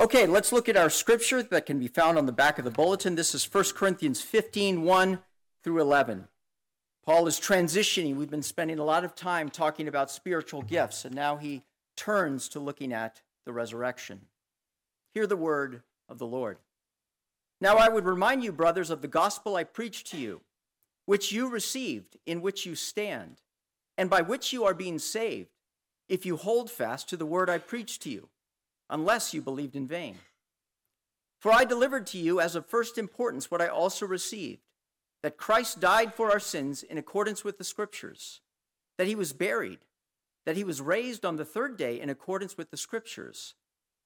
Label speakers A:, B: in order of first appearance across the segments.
A: Okay, let's look at our scripture that can be found on the back of the bulletin. This is 1 Corinthians 15 1 through 11. Paul is transitioning. We've been spending a lot of time talking about spiritual gifts, and now he turns to looking at the resurrection. Hear the word of the Lord. Now I would remind you, brothers, of the gospel I preached to you, which you received, in which you stand, and by which you are being saved, if you hold fast to the word I preached to you, unless you believed in vain. For I delivered to you as of first importance what I also received that Christ died for our sins in accordance with the Scriptures, that he was buried, that he was raised on the third day in accordance with the Scriptures,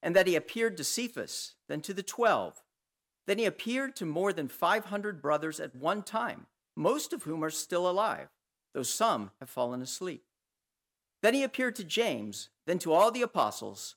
A: and that he appeared to Cephas, then to the twelve. Then he appeared to more than 500 brothers at one time, most of whom are still alive, though some have fallen asleep. Then he appeared to James, then to all the apostles,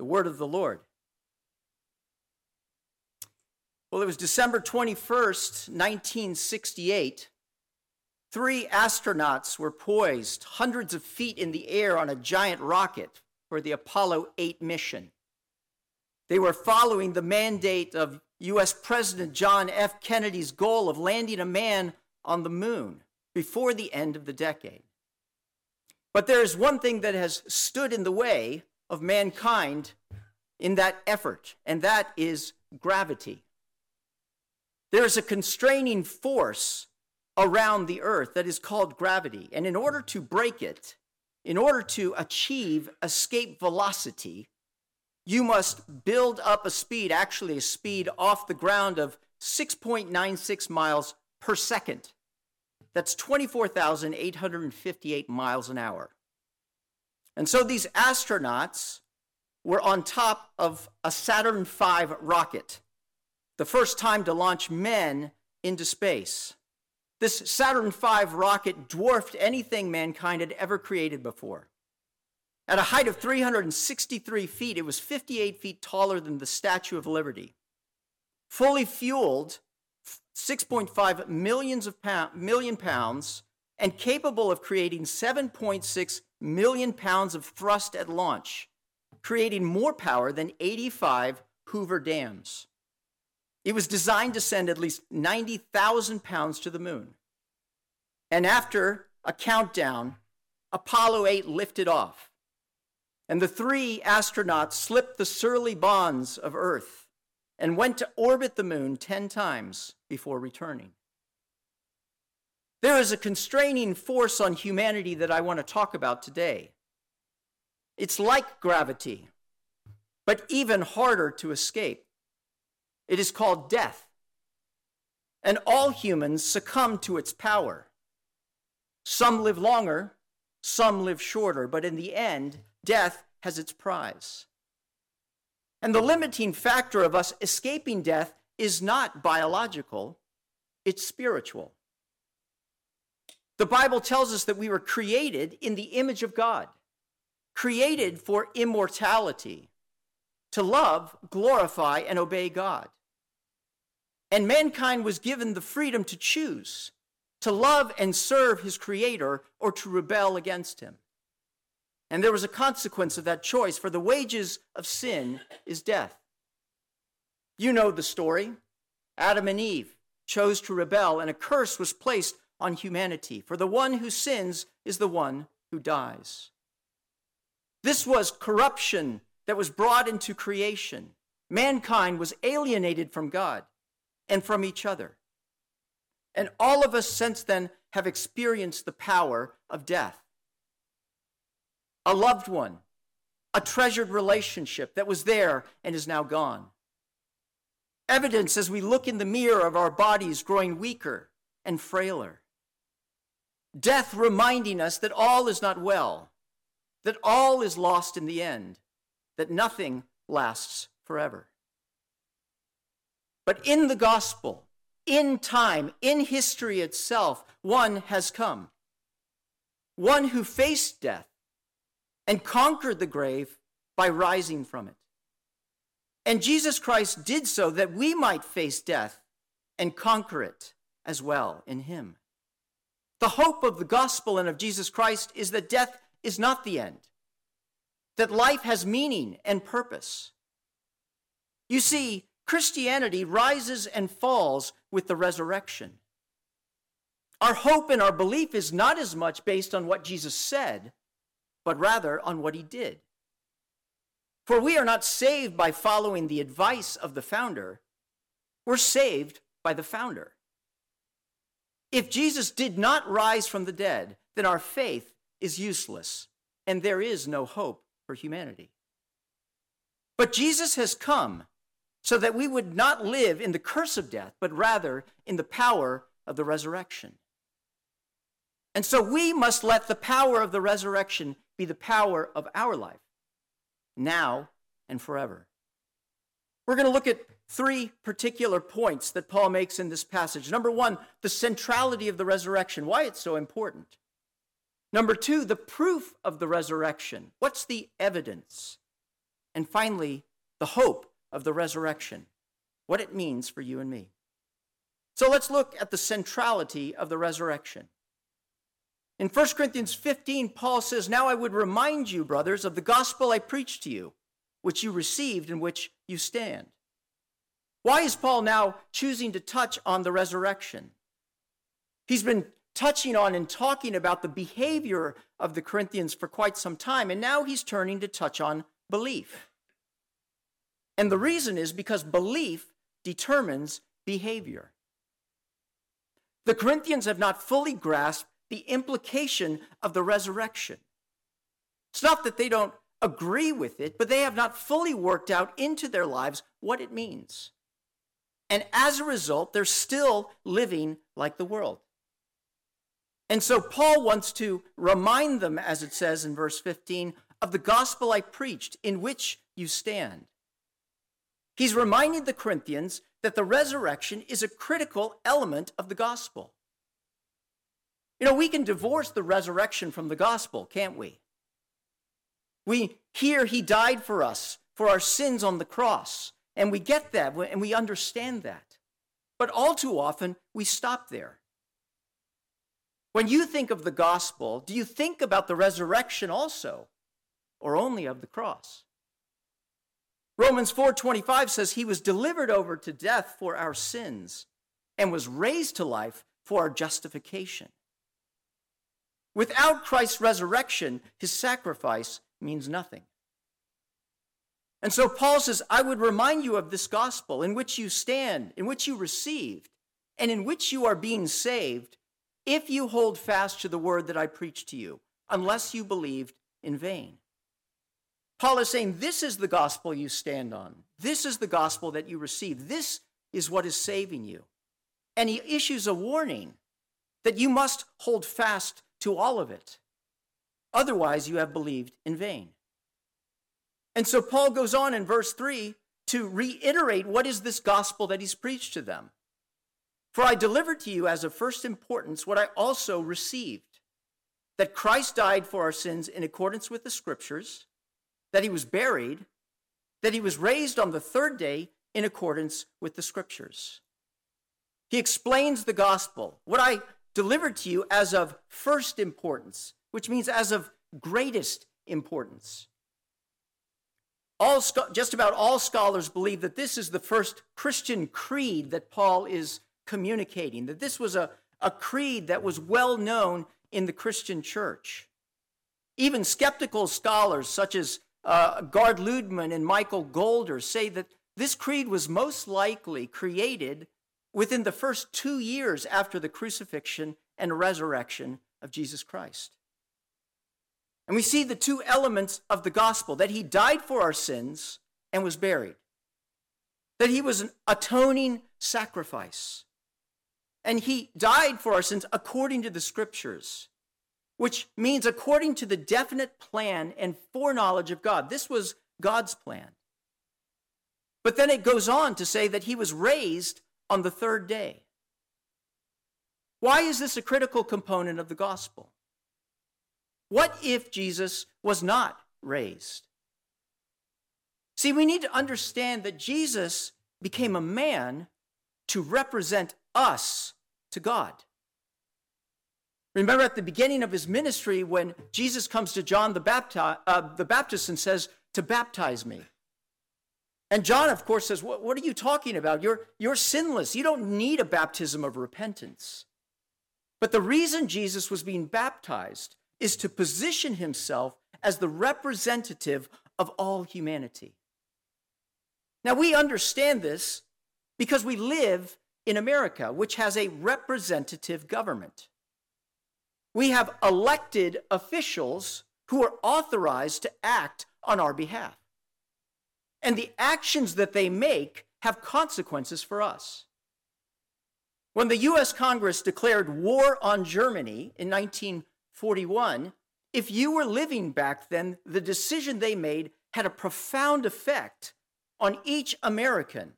A: The word of the Lord. Well, it was December 21st, 1968. Three astronauts were poised hundreds of feet in the air on a giant rocket for the Apollo 8 mission. They were following the mandate of U.S. President John F. Kennedy's goal of landing a man on the moon before the end of the decade. But there is one thing that has stood in the way of mankind in that effort, and that is gravity. There is a constraining force around the earth that is called gravity. And in order to break it, in order to achieve escape velocity, you must build up a speed, actually a speed off the ground of 6.96 miles per second. That's 24,858 miles an hour. And so these astronauts were on top of a Saturn V rocket, the first time to launch men into space. This Saturn V rocket dwarfed anything mankind had ever created before. At a height of 363 feet, it was 58 feet taller than the Statue of Liberty. Fully fueled, 6.5 millions of pound, million pounds, and capable of creating 7.6 million pounds of thrust at launch, creating more power than 85 Hoover dams. It was designed to send at least 90,000 pounds to the moon. And after a countdown, Apollo 8 lifted off and the three astronauts slipped the surly bonds of Earth and went to orbit the moon 10 times before returning. There is a constraining force on humanity that I want to talk about today. It's like gravity, but even harder to escape. It is called death. And all humans succumb to its power. Some live longer, some live shorter, but in the end, death has its prize. And the limiting factor of us escaping death is not biological, it's spiritual. The Bible tells us that we were created in the image of God, created hmm. for immortality, to love, glorify, and obey God. And mankind was given the freedom to choose to love and serve his Creator or to rebel against him. And there was a consequence of that choice, for the wages of sin is death. You know the story. Adam and Eve chose to rebel, and a curse was placed on humanity. For the one who sins is the one who dies. This was corruption that was brought into creation. Mankind was alienated from God and from each other. And all of us since then have experienced the power of death a loved one, a treasured relationship that was there and is now gone. Evidence as we look in the mirror of our bodies growing weaker and frailer. Death reminding us that all is not well, that all is lost in the end, that nothing lasts forever. But in the gospel, in time, in history itself, one has come. One who faced death and conquered the grave by rising from it. And Jesus Christ did so that we might face death and conquer it as well in him. The hope of the gospel and of Jesus Christ is that death is not the end, that life has meaning and purpose. You see, Christianity rises and falls with the resurrection. Our hope and our belief is not as much based on what Jesus said, but rather on what he did. For we are not saved by following the advice of the founder, we're saved by the founder. If Jesus did not rise from the dead, then our faith is useless and there is no hope for humanity. But Jesus has come so that we would not live in the curse of death, but rather in the power of the resurrection. And so we must let the power of the resurrection be the power of our life, now and forever. We're going to look at three particular points that Paul makes in this passage. Number one, the centrality of the resurrection, why it's so important. Number two, the proof of the resurrection. What's the evidence? And finally, the hope of the resurrection, what it means for you and me. So let's look at the centrality of the resurrection. In 1 Corinthians 15, Paul says, Now I would remind you, brothers, of the gospel I preached to you, which you received, in which you stand. Why is Paul now choosing to touch on the resurrection? He's been touching on and talking about the behavior of the Corinthians for quite some time, and now he's turning to touch on belief. And the reason is because belief determines behavior. The Corinthians have not fully grasped the implication of the resurrection. It's not that they don't agree with it, but they have not fully worked out into their lives what it means. And as a result, they're still living like the world. And so Paul wants to remind them, as it says in verse 15, of the gospel I preached, in which you stand. He's reminding the Corinthians that the resurrection is a critical element of the gospel. You know, we can divorce the resurrection from the gospel, can't we? We hear he died for us, for our sins on the cross, and we get that and we understand that. But all too often, we stop there. When you think of the gospel, do you think about the resurrection also, or only of the cross? Romans 4:25 says he was delivered over to death for our sins and was raised to life for our justification. Without Christ's resurrection, his sacrifice means nothing. And so Paul says, I would remind you of this gospel in which you stand, in which you received, and in which you are being saved if you hold fast to the word that I preached to you, unless you believed in vain. Paul is saying, This is the gospel you stand on. This is the gospel that you receive. This is what is saving you. And he issues a warning that you must hold fast to all of it. Otherwise, you have believed in vain. And so Paul goes on in verse 3 to reiterate what is this gospel that he's preached to them. For I delivered to you as of first importance what I also received that Christ died for our sins in accordance with the scriptures, that he was buried, that he was raised on the third day in accordance with the scriptures. He explains the gospel, what I delivered to you as of first importance, which means as of greatest importance. All, just about all scholars believe that this is the first Christian creed that Paul is communicating, that this was a, a creed that was well known in the Christian church. Even skeptical scholars such as uh, Gerd Lüdemann and Michael Goulder say that this creed was most likely created within the first two years after the crucifixion and resurrection of Jesus Christ. And we see the two elements of the gospel that he died for our sins and was buried, that he was an atoning sacrifice, and he died for our sins according to the scriptures, which means according to the definite plan and foreknowledge of God. This was God's plan. But then it goes on to say that he was raised on the third day. Why is this a critical component of the gospel? What if Jesus was not raised? See, we need to understand that Jesus became a man to represent us to God. Remember at the beginning of his ministry when Jesus comes to John the, Bapti- uh, the Baptist and says, To baptize me. And John, of course, says, what, what are you talking about? You're, you're sinless. You don't need a baptism of repentance. But the reason Jesus was being baptized is to position himself as the representative of all humanity. Now, we understand this because we live in America, which has a representative government. We have elected officials who are authorized to act on our behalf. And the actions that they make have consequences for us. When the US Congress declared war on Germany in 1941, if you were living back then, the decision they made had a profound effect on each American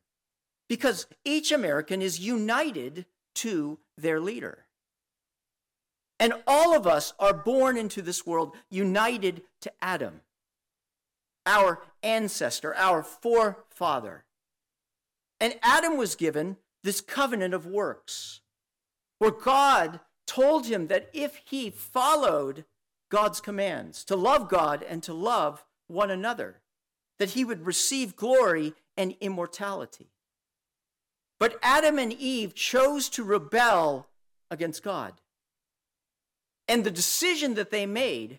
A: because each American is united to their leader. And all of us are born into this world united to Adam, our ancestor, our forefather. And Adam was given this covenant of works, where God told him that if he followed God's commands, to love God and to love one another, that he would receive glory and immortality. But Adam and Eve chose to rebel against God. And the decision that they made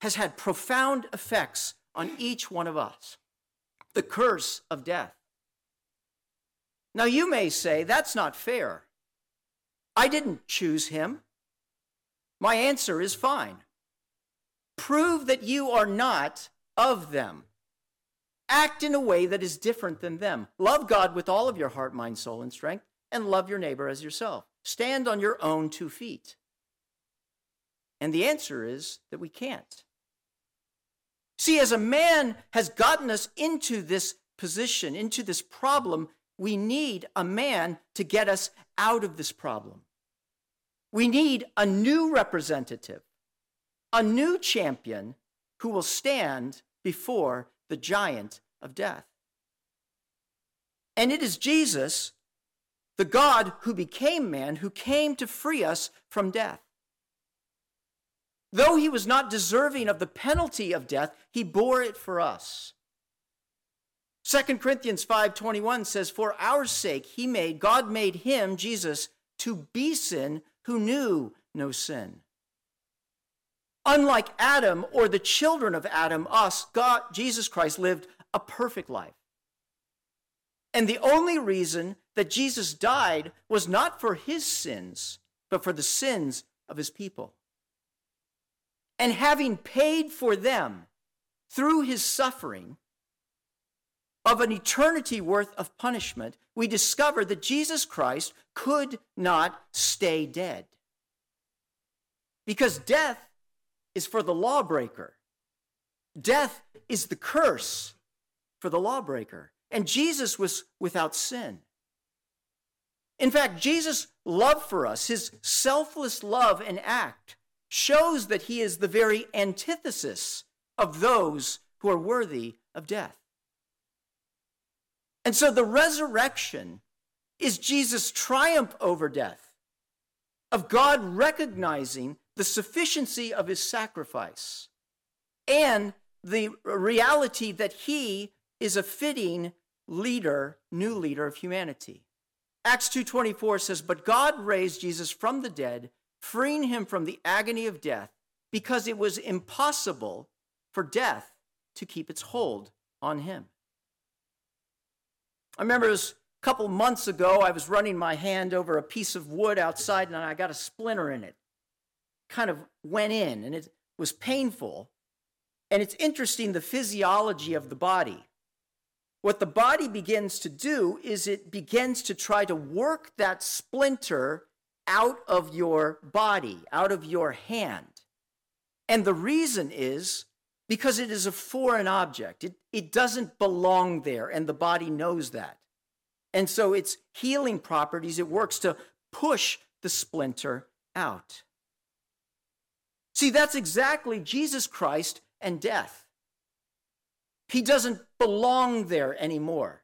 A: has had profound effects on each one of us the curse of death. Now, you may say, that's not fair. I didn't choose him. My answer is fine. Prove that you are not of them. Act in a way that is different than them. Love God with all of your heart, mind, soul, and strength, and love your neighbor as yourself. Stand on your own two feet. And the answer is that we can't. See, as a man has gotten us into this position, into this problem, we need a man to get us out of this problem. We need a new representative, a new champion who will stand before the giant of death. And it is Jesus, the God who became man, who came to free us from death. Though he was not deserving of the penalty of death, he bore it for us. 2 Corinthians 5:21 says for our sake he made God made him Jesus to be sin who knew no sin. Unlike Adam or the children of Adam, us, God Jesus Christ lived a perfect life. And the only reason that Jesus died was not for his sins, but for the sins of his people. And having paid for them through his suffering, of an eternity worth of punishment, we discover that Jesus Christ could not stay dead. Because death is for the lawbreaker, death is the curse for the lawbreaker. And Jesus was without sin. In fact, Jesus' love for us, his selfless love and act, shows that he is the very antithesis of those who are worthy of death. And so the resurrection is Jesus' triumph over death, of God recognizing the sufficiency of his sacrifice and the reality that he is a fitting leader, new leader of humanity. Acts 2:24 says, "But God raised Jesus from the dead, freeing him from the agony of death, because it was impossible for death to keep its hold on him." I remember it was a couple months ago, I was running my hand over a piece of wood outside and I got a splinter in it. Kind of went in and it was painful. And it's interesting the physiology of the body. What the body begins to do is it begins to try to work that splinter out of your body, out of your hand. And the reason is because it is a foreign object. It, it doesn't belong there, and the body knows that. And so its healing properties, it works to push the splinter out. See, that's exactly Jesus Christ and death. He doesn't belong there anymore.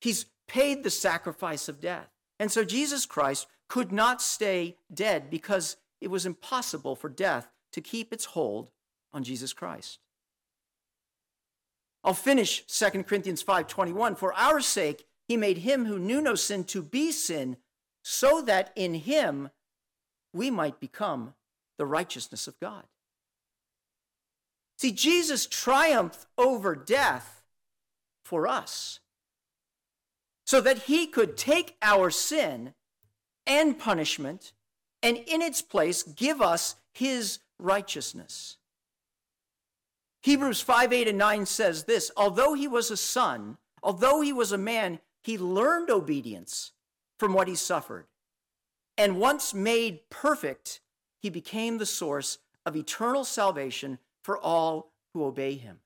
A: He's paid the sacrifice of death. And so Jesus Christ could not stay dead because it was impossible for death to keep its hold on Jesus Christ. I'll finish 2 Corinthians 5:21 for our sake he made him who knew no sin to be sin so that in him we might become the righteousness of God. See Jesus triumphed over death for us so that he could take our sin and punishment and in its place give us his righteousness. Hebrews 5 8 and 9 says this Although he was a son, although he was a man, he learned obedience from what he suffered. And once made perfect, he became the source of eternal salvation for all who obey him.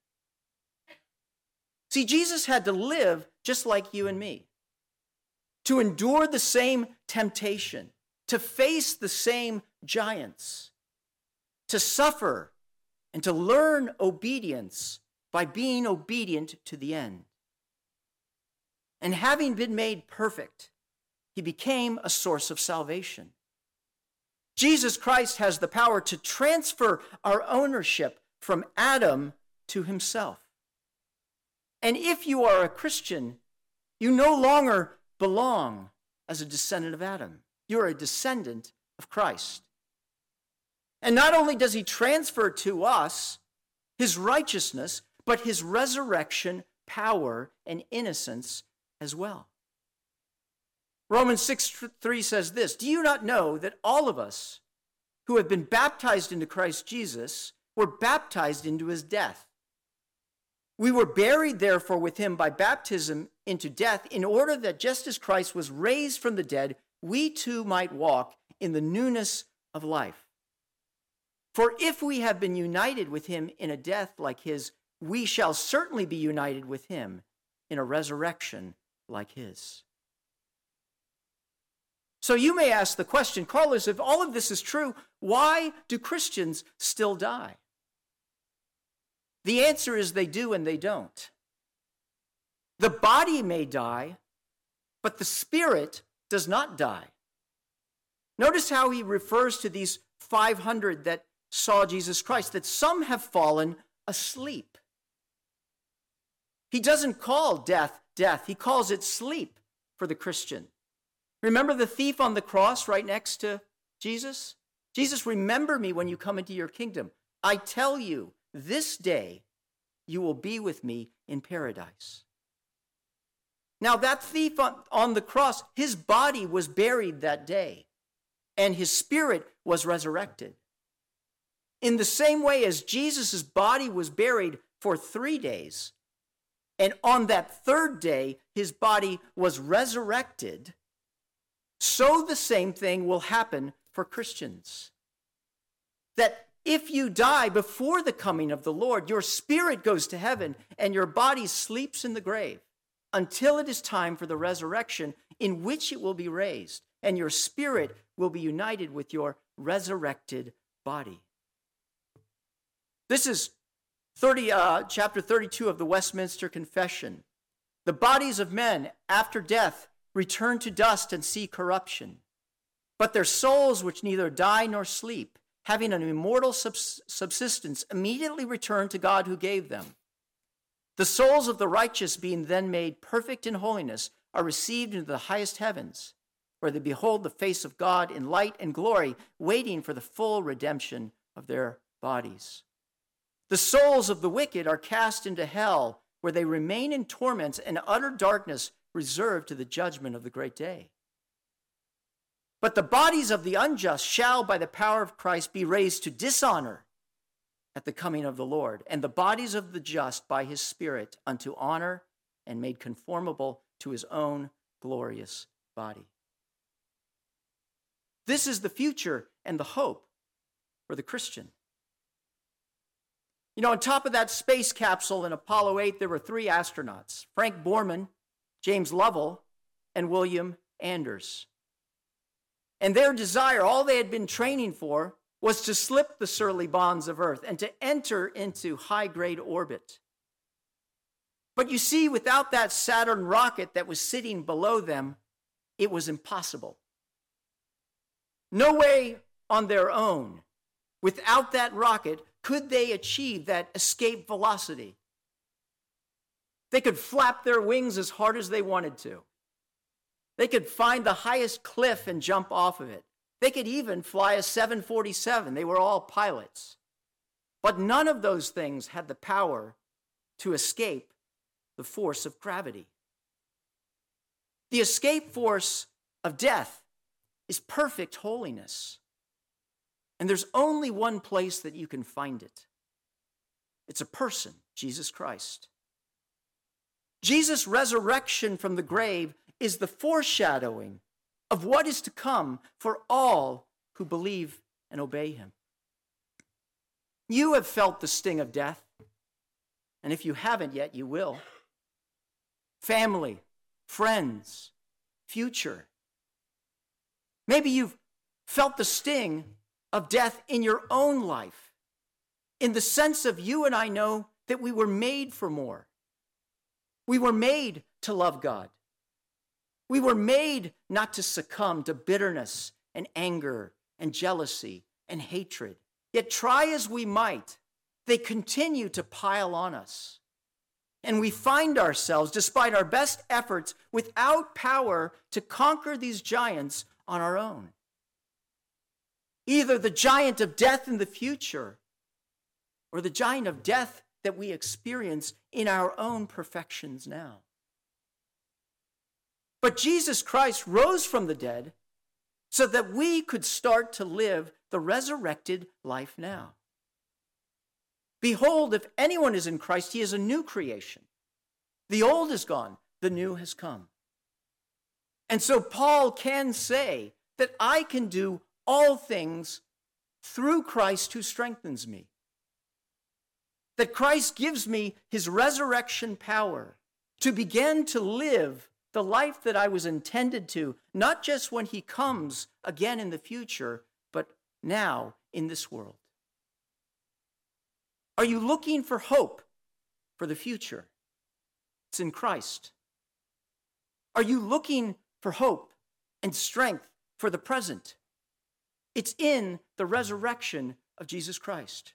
A: See, Jesus had to live just like you and me, to endure the same temptation, to face the same giants, to suffer and to learn obedience by being obedient to the end. And having been made perfect, he became a source of salvation. Jesus Christ has the power to transfer our ownership from Adam to himself. And if you are a Christian, you no longer belong as a descendant of Adam. You're a descendant of Christ. And not only does he transfer to us his righteousness, but his resurrection power and innocence as well. Romans 6 3 says this Do you not know that all of us who have been baptized into Christ Jesus were baptized into his death? We were buried, therefore, with him by baptism into death, in order that just as Christ was raised from the dead, we too might walk in the newness of life. For if we have been united with him in a death like his, we shall certainly be united with him in a resurrection like his. So you may ask the question, Carlos, if all of this is true, why do Christians still die? The answer is they do and they don't. The body may die, but the spirit does not die. Notice how he refers to these 500 that saw Jesus Christ, that some have fallen asleep. He doesn't call death death, he calls it sleep for the Christian. Remember the thief on the cross right next to Jesus? Jesus, remember me when you come into your kingdom. I tell you, this day you will be with me in paradise. Now, that thief on, on the cross, his body was buried that day, and his spirit was resurrected. In the same way as Jesus' body was buried for three days, and on that third day his body was resurrected, so the same thing will happen for Christians. That if you die before the coming of the Lord, your spirit goes to heaven and your body sleeps in the grave until it is time for the resurrection in which it will be raised, and your spirit will be united with your resurrected body. This is 30, uh, chapter 32 of the Westminster Confession. The bodies of men after death return to dust and see corruption. But their souls, which neither die nor sleep, having an immortal subsistence, immediately return to God who gave them. The souls of the righteous, being then made perfect in holiness, are received into the highest heavens, where they behold the face of God in light and glory, waiting for the full redemption of their bodies. The souls of the wicked are cast into hell, where they remain in torments and utter darkness, reserved to the judgment of the great day. But the bodies of the unjust shall, by the power of Christ, be raised to dishonor at the coming of the Lord, and the bodies of the just by his Spirit unto honor and made conformable to his own glorious body. This is the future and the hope for the Christian. You know, on top of that space capsule in Apollo 8, there were three astronauts Frank Borman, James Lovell, and William Anders. And their desire, all they had been training for, was to slip the surly bonds of Earth and to enter into high grade orbit. But you see, without that Saturn rocket that was sitting below them, it was impossible. No way on their own, without that rocket, could they achieve that escape velocity. They could flap their wings as hard as they wanted to. They could find the highest cliff and jump off of it. They could even fly a 747. They were all pilots. But none of those things had the power to escape the force of gravity. The escape force of death is perfect holiness. And there's only one place that you can find it it's a person, Jesus Christ. Jesus' resurrection from the grave is the foreshadowing of what is to come for all who believe and obey him. You have felt the sting of death, and if you haven't yet, you will. Family, friends, future. Maybe you've felt the sting of death in your own life, in the sense of you and I know that we were made for more. We were made to love God. We were made not to succumb to bitterness and anger and jealousy and hatred. Yet, try as we might, they continue to pile on us. And we find ourselves, despite our best efforts, without power to conquer these giants on our own. Either the giant of death in the future or the giant of death that we experience in our own perfections now. But Jesus Christ rose from the dead so that we could start to live the resurrected life now. Behold, if anyone is in Christ, he is a new creation. The old is gone, the new has come. And so Paul can say that I can do all things through Christ who strengthens me. That Christ gives me his resurrection power to begin to live the life that I was intended to, not just when He comes again in the future, but now in this world. Are you looking for hope for the future? It's in Christ. Are you looking for hope and strength for the present? It's in the resurrection of Jesus Christ.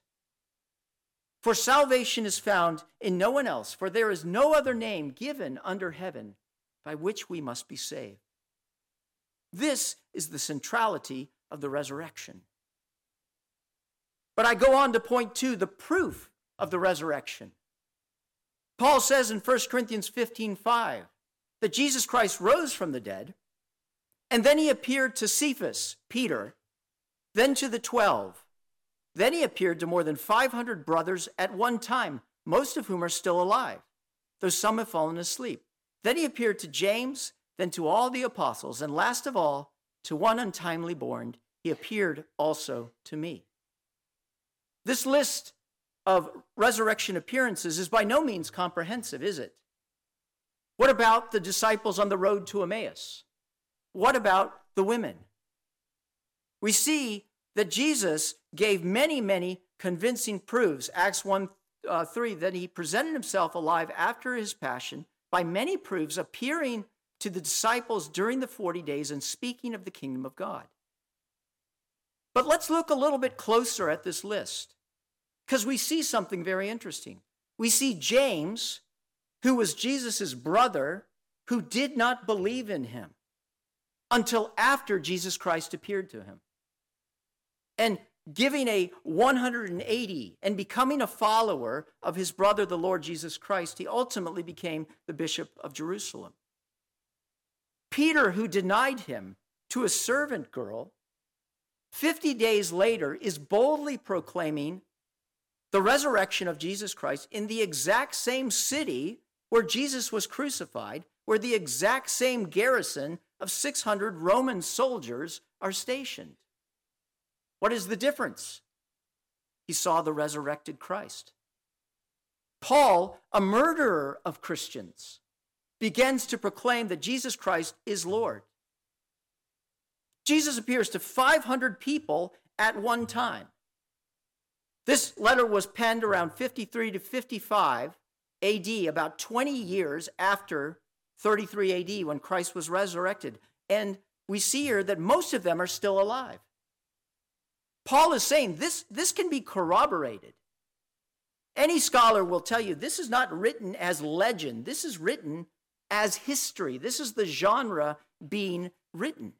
A: For salvation is found in no one else, for there is no other name given under heaven by which we must be saved. This is the centrality of the resurrection. But I go on to point to the proof of the resurrection. Paul says in 1 Corinthians 15 5 that Jesus Christ rose from the dead, and then he appeared to Cephas, Peter, then to the twelve. Then he appeared to more than 500 brothers at one time, most of whom are still alive, though some have fallen asleep. Then he appeared to James, then to all the apostles, and last of all, to one untimely born, he appeared also to me. This list of resurrection appearances is by no means comprehensive, is it? What about the disciples on the road to Emmaus? What about the women? We see that Jesus gave many, many convincing proofs. Acts 1 uh, 3, that he presented himself alive after his passion by many proofs, appearing to the disciples during the 40 days and speaking of the kingdom of God. But let's look a little bit closer at this list because we see something very interesting. We see James, who was Jesus' brother, who did not believe in him until after Jesus Christ appeared to him. And giving a 180 and becoming a follower of his brother, the Lord Jesus Christ, he ultimately became the Bishop of Jerusalem. Peter, who denied him to a servant girl, 50 days later is boldly proclaiming the resurrection of Jesus Christ in the exact same city where Jesus was crucified, where the exact same garrison of 600 Roman soldiers are stationed. What is the difference? He saw the resurrected Christ. Paul, a murderer of Christians, begins to proclaim that Jesus Christ is Lord. Jesus appears to 500 people at one time. This letter was penned around 53 to 55 AD, about 20 years after 33 AD when Christ was resurrected. And we see here that most of them are still alive. Paul is saying this, this can be corroborated. Any scholar will tell you this is not written as legend, this is written as history. This is the genre being written.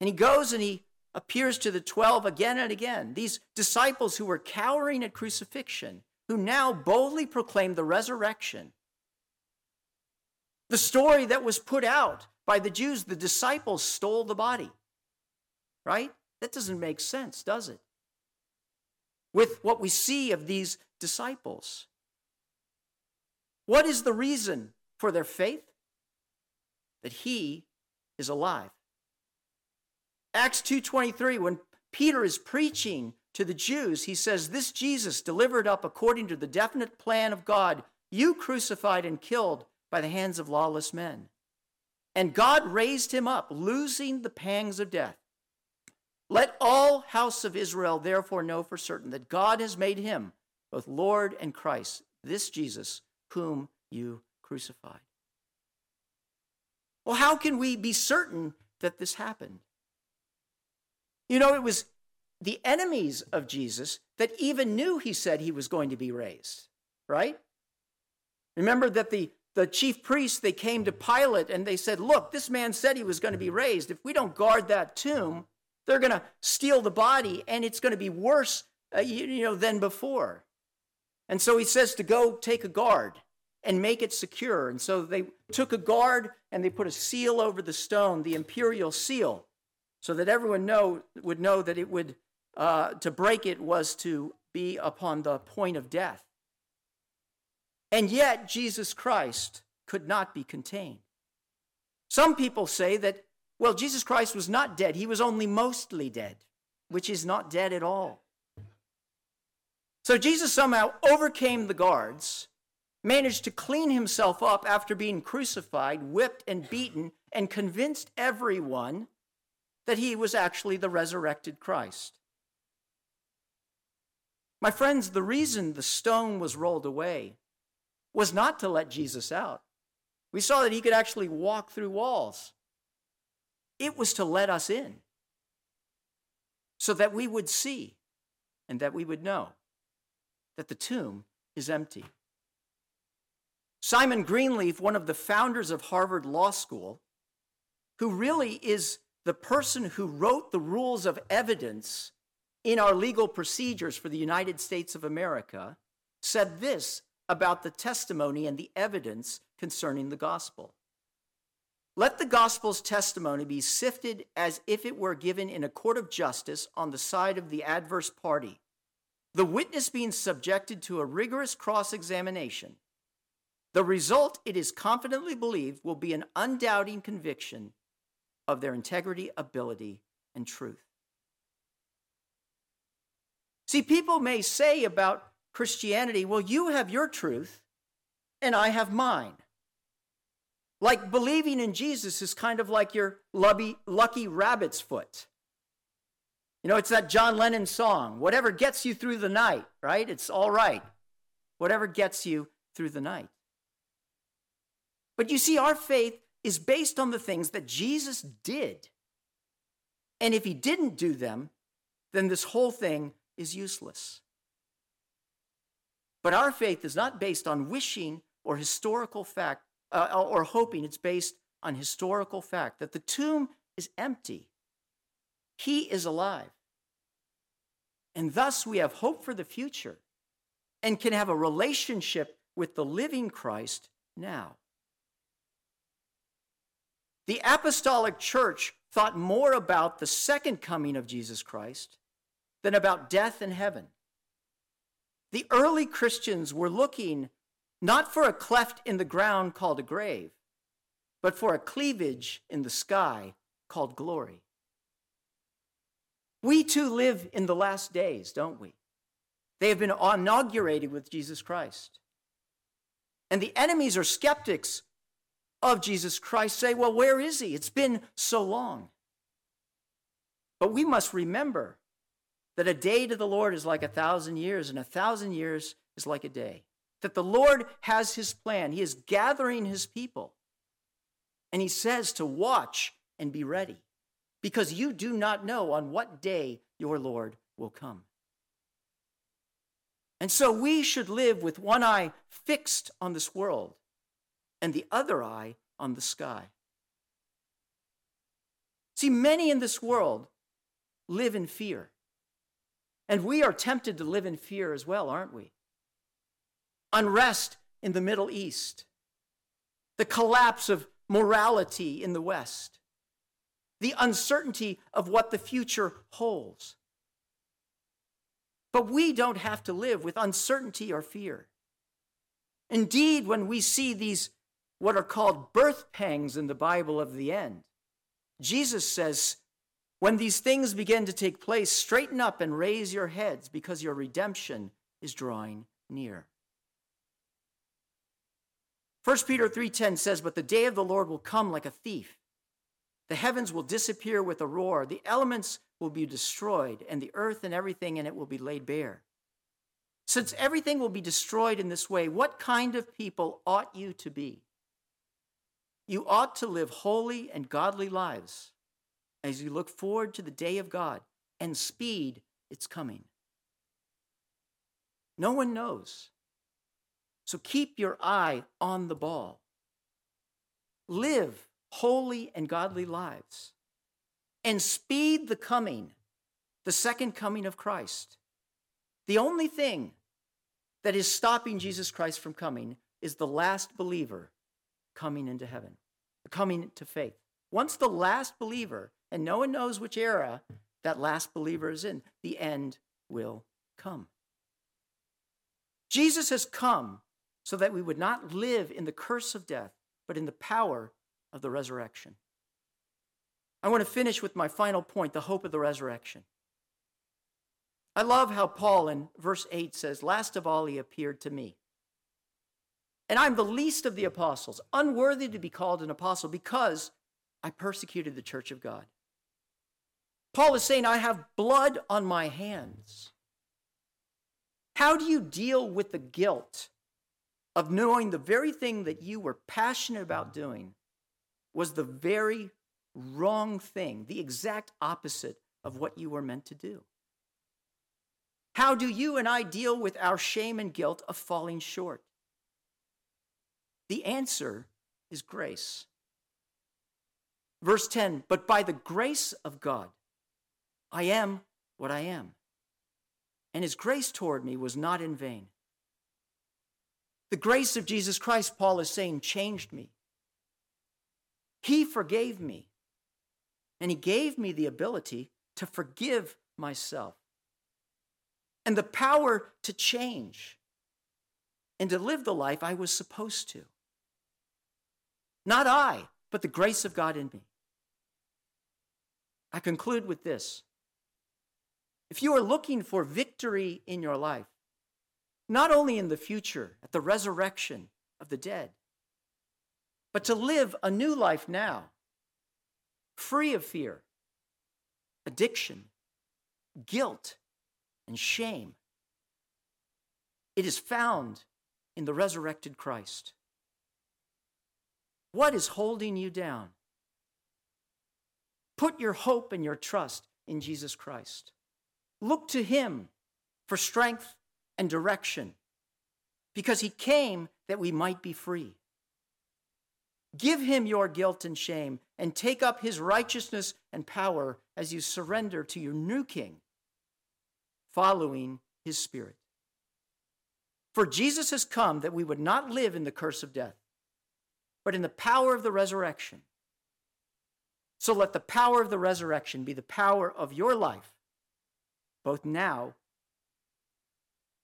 A: And he goes and he appears to the 12 again and again. These disciples who were cowering at crucifixion, who now boldly proclaim the resurrection. The story that was put out by the Jews, the disciples stole the body. Right? That doesn't make sense, does it? With what we see of these disciples. What is the reason for their faith? That he is alive. Acts 2:23 when Peter is preaching to the Jews, he says, This Jesus delivered up according to the definite plan of God, you crucified and killed by the hands of lawless men. And God raised him up, losing the pangs of death. Let all house of Israel therefore know for certain that God has made him both Lord and Christ, this Jesus whom you crucified. Well, how can we be certain that this happened? You know, it was the enemies of Jesus that even knew he said he was going to be raised, right? Remember that the, the chief priests, they came to Pilate and they said, Look, this man said he was going to be raised. If we don't guard that tomb, they're going to steal the body and it's going to be worse uh, you, you know, than before. And so he says to go take a guard and make it secure. And so they took a guard and they put a seal over the stone, the imperial seal so that everyone know, would know that it would, uh, to break it was to be upon the point of death. And yet, Jesus Christ could not be contained. Some people say that, well, Jesus Christ was not dead, he was only mostly dead, which is not dead at all. So Jesus somehow overcame the guards, managed to clean himself up after being crucified, whipped, and beaten, and convinced everyone that he was actually the resurrected Christ. My friends, the reason the stone was rolled away was not to let Jesus out. We saw that he could actually walk through walls. It was to let us in so that we would see and that we would know that the tomb is empty. Simon Greenleaf, one of the founders of Harvard Law School, who really is the person who wrote the rules of evidence in our legal procedures for the United States of America, said this about the testimony and the evidence concerning the gospel. Let the gospel's testimony be sifted as if it were given in a court of justice on the side of the adverse party, the witness being subjected to a rigorous cross examination. The result, it is confidently believed, will be an undoubting conviction of their integrity, ability, and truth. See, people may say about Christianity, well, you have your truth and I have mine. Like believing in Jesus is kind of like your lucky, lucky rabbit's foot. You know, it's that John Lennon song, whatever gets you through the night, right? It's all right. Whatever gets you through the night. But you see, our faith is based on the things that Jesus did. And if he didn't do them, then this whole thing is useless. But our faith is not based on wishing or historical fact uh, or hoping, it's based on historical fact that the tomb is empty. He is alive. And thus we have hope for the future and can have a relationship with the living Christ now. The apostolic church thought more about the second coming of Jesus Christ than about death and heaven. The early Christians were looking not for a cleft in the ground called a grave, but for a cleavage in the sky called glory. We too live in the last days, don't we? They have been inaugurated with Jesus Christ. And the enemies or skeptics of Jesus Christ say, well, where is he? It's been so long. But we must remember that a day to the Lord is like a thousand years, and a thousand years is like a day. That the Lord has his plan, he is gathering his people. And he says to watch and be ready, because you do not know on what day your Lord will come. And so we should live with one eye fixed on this world and the other eye on the sky. See, many in this world live in fear. And we are tempted to live in fear as well, aren't we? Unrest in the Middle East, the collapse of morality in the West, the uncertainty of what the future holds. But we don't have to live with uncertainty or fear. Indeed, when we see these, what are called birth pangs in the Bible of the end, Jesus says, when these things begin to take place, straighten up and raise your heads because your redemption is drawing near. 1 Peter 3:10 says, "But the day of the Lord will come like a thief. The heavens will disappear with a roar, the elements will be destroyed, and the earth and everything in it will be laid bare. Since everything will be destroyed in this way, what kind of people ought you to be? You ought to live holy and godly lives as you look forward to the day of God and speed its coming. No one knows. So keep your eye on the ball. Live holy and godly lives and speed the coming, the second coming of Christ. The only thing that is stopping Jesus Christ from coming is the last believer coming into heaven, coming to faith. Once the last believer, and no one knows which era that last believer is in, the end will come. Jesus has come so that we would not live in the curse of death, but in the power of the resurrection. I want to finish with my final point the hope of the resurrection. I love how Paul in verse 8 says, Last of all, he appeared to me. And I'm the least of the apostles, unworthy to be called an apostle because I persecuted the church of God. Paul is saying, I have blood on my hands. How do you deal with the guilt of knowing the very thing that you were passionate about doing was the very wrong thing, the exact opposite of what you were meant to do. How do you and I deal with our shame and guilt of falling short? The answer is grace. Verse 10 But by the grace of God, I am what I am. And his grace toward me was not in vain. The grace of Jesus Christ, Paul is saying, changed me. He forgave me and He gave me the ability to forgive myself and the power to change and to live the life I was supposed to. Not I, but the grace of God in me. I conclude with this. If you are looking for victory in your life, not only in the future, at the resurrection of the dead, but to live a new life now, free of fear, addiction, guilt, and shame. It is found in the resurrected Christ. What is holding you down? Put your hope and your trust in Jesus Christ. Look to Him for strength and direction because He came that we might be free. Give him your guilt and shame, and take up his righteousness and power as you surrender to your new king, following his spirit. For Jesus has come that we would not live in the curse of death, but in the power of the resurrection. So let the power of the resurrection be the power of your life, both now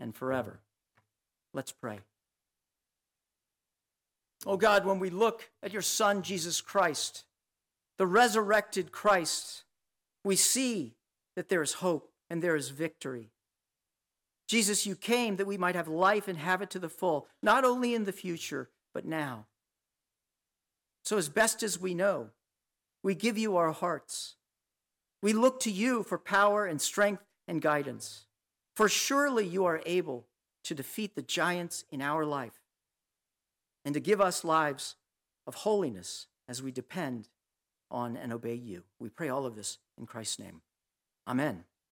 A: and forever. Let's pray. Oh God, when we look at your Son, Jesus Christ, the resurrected Christ, we see that there is hope and there is victory. Jesus, you came that we might have life and have it to the full, not only in the future, but now. So, as best as we know, we give you our hearts. We look to you for power and strength and guidance. For surely you are able to defeat the giants in our life and to give us lives of holiness as we depend on and obey you. We pray all of this in Christ's name. Amen.